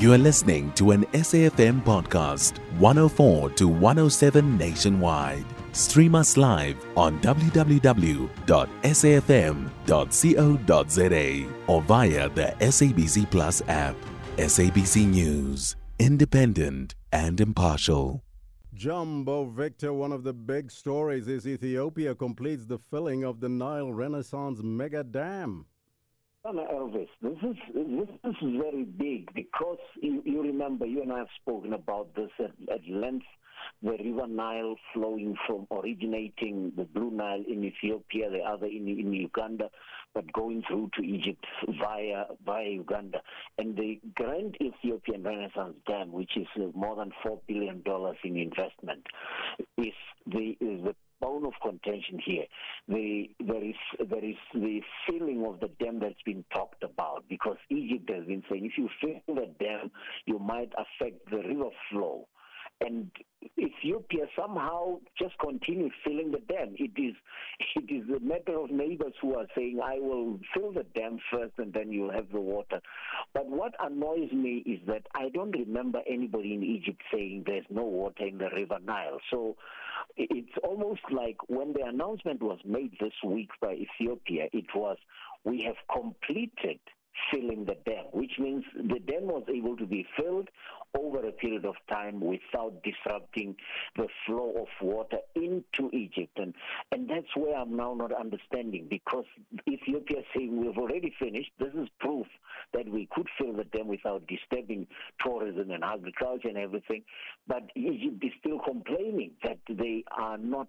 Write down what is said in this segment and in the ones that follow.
You are listening to an SAFM podcast, 104 to 107 nationwide. Stream us live on www.safm.co.za or via the SABC Plus app. SABC News, independent and impartial. Jumbo Victor, one of the big stories is Ethiopia completes the filling of the Nile Renaissance mega dam. Elvis, this is this is very big because you, you remember you and I have spoken about this at, at length. The River Nile flowing from originating the Blue Nile in Ethiopia, the other in, in Uganda, but going through to Egypt via via Uganda, and the Grand Ethiopian Renaissance Dam, which is more than four billion dollars in investment, is the is the bone of contention here. The, there is there is the filling of the dam that's been talked about because Egypt has been saying if you fill the dam, you might affect the river flow and Ethiopia somehow just continues filling the dam. It is it is a matter of neighbors who are saying, "I will fill the dam first, and then you'll have the water." But what annoys me is that I don't remember anybody in Egypt saying there's no water in the River Nile. So it's almost like when the announcement was made this week by Ethiopia, it was, "We have completed." Filling the dam, which means the dam was able to be filled over a period of time without disrupting the flow of water into Egypt. And, and that's where I'm now not understanding because Ethiopia is saying we've already finished. This is proof that we could fill the dam without disturbing tourism and agriculture and everything. But Egypt is still complaining that they are not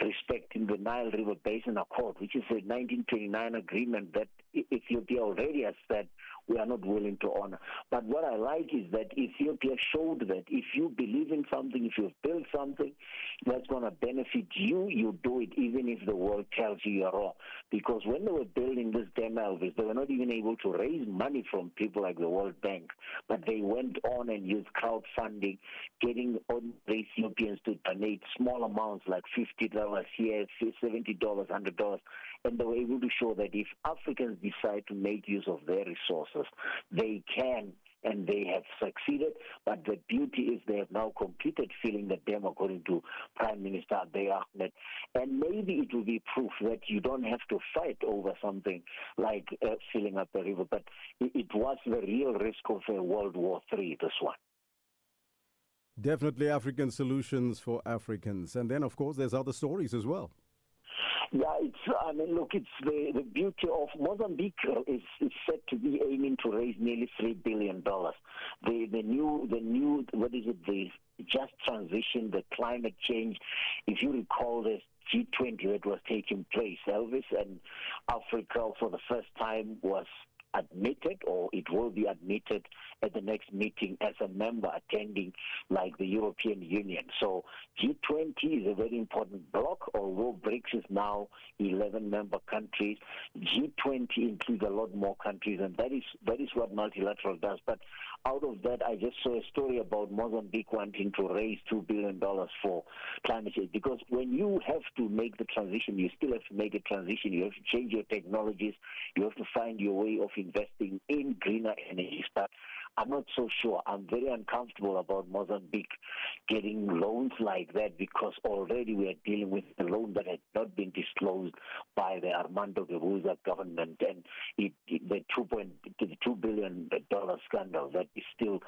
respecting the Nile River Basin Accord, which is a 1929 agreement that Ethiopia already has said we are not willing to honor. But what I like is that Ethiopia showed that if you believe in something, if you've built something that's going to benefit you, you do it, even if the world tells you you're wrong. Because when they were building this dam, Elvis, they were not even able to raise money from people like the World Bank, but they went on and used crowdfunding, getting ordinary Ethiopians to donate small amounts like $50 here, $70, $100 and they were able to show that if Africans decide to make use of their resources, they can and they have succeeded. But the beauty is they have now completed filling the dam, according to Prime Minister Abiy Ahmed. And maybe it will be proof that you don't have to fight over something like uh, filling up the river. But it, it was the real risk of a World War III, this one. Definitely African solutions for Africans. And then, of course, there's other stories as well. Yeah, it's. I mean, look, it's the, the beauty of Mozambique is, is set to be aiming to raise nearly three billion dollars. The the new the new what is it the just transition, the climate change. If you recall, this G20 that was taking place, Elvis and Africa for the first time was admitted or it will be admitted at the next meeting as a member attending like the European Union. So G20 is a very important bloc, although BRICS is now 11 member countries. G20 includes a lot more countries and that is that is what multilateral does. But out of that I just saw a story about Mozambique wanting to raise two billion dollars for climate change because when you have to make the transition you still have to make a transition. You have to change your technologies, you have to find your way of investing in greener energy. But I'm not so sure. I'm very uncomfortable about Mozambique getting loans like that because already we are dealing with a loan that had not been disclosed by the Armando Guebuza government and it, it, the two point the two billion dollar scandal that is still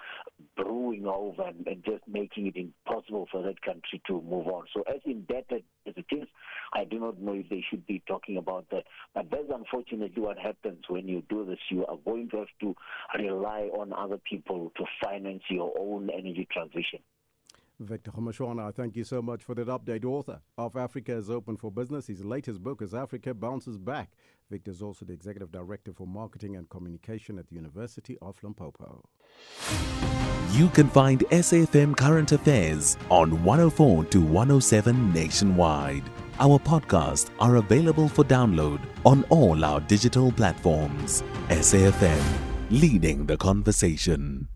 brewing over and, and just making it impossible for that country to move on. So as indebted as it is, I do not know if they should be talking about that. But that's unfortunately what happens when you do this. You are going to have to rely on other people to finance your own energy transition. Victor Kgomoeswana, thank you so much for that update. Author of Africa is Open for Business. His latest book is Africa Bounces Back. Victor is also the Executive Director for Marketing and Communication at the University of Limpopo. You can find SAFM Current Affairs on 104 to 107 nationwide. Our podcasts are available for download on all our digital platforms. SAFM, leading the conversation.